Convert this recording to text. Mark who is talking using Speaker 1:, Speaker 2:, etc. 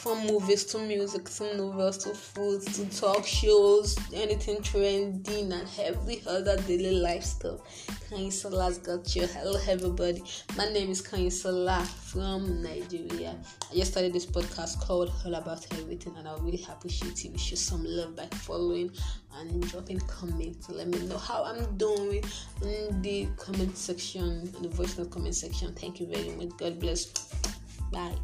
Speaker 1: from movies to music to novels to food to talk shows, anything trending and every other daily lifestyle, stuff. Kanyisola's got you. Hello, everybody. My name is Kanyisola from Nigeria. I just started this podcast called All About Everything, and I really appreciate you. Show some love by following and dropping comments let me know how I'm doing in the comment section, in the voice note comment section. Thank you very much. God bless. Bye.